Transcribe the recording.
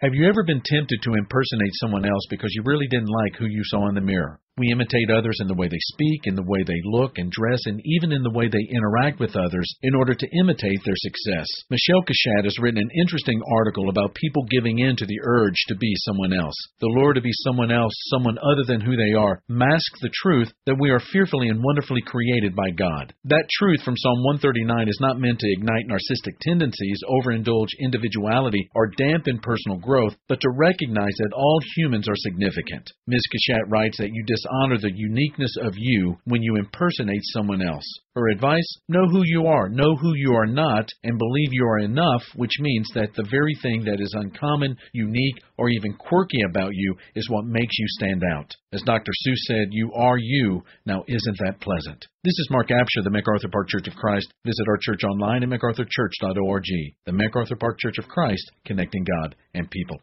Have you ever been tempted to impersonate someone else because you really didn't like who you saw in the mirror? We imitate others in the way they speak, in the way they look and dress, and even in the way they interact with others in order to imitate their success. Michelle Cushatt has written an interesting article about people giving in to the urge to be someone else. The lure to be someone else, someone other than who they are, masks the truth that we are fearfully and wonderfully created by God. That truth from Psalm 139 is not meant to ignite narcissistic tendencies, overindulge individuality, or dampen personal growth, but to recognize that all humans are significant. Ms. Cushatt writes that you dis honor the uniqueness of you when you impersonate someone else. Her advice know who you are, know who you are not, and believe you are enough, which means that the very thing that is uncommon, unique, or even quirky about you is what makes you stand out. As Dr. Seuss said, you are you. Now, isn't that pleasant? This is Mark Absher, the MacArthur Park Church of Christ. Visit our church online at macarthurchurch.org. The MacArthur Park Church of Christ, connecting God and people.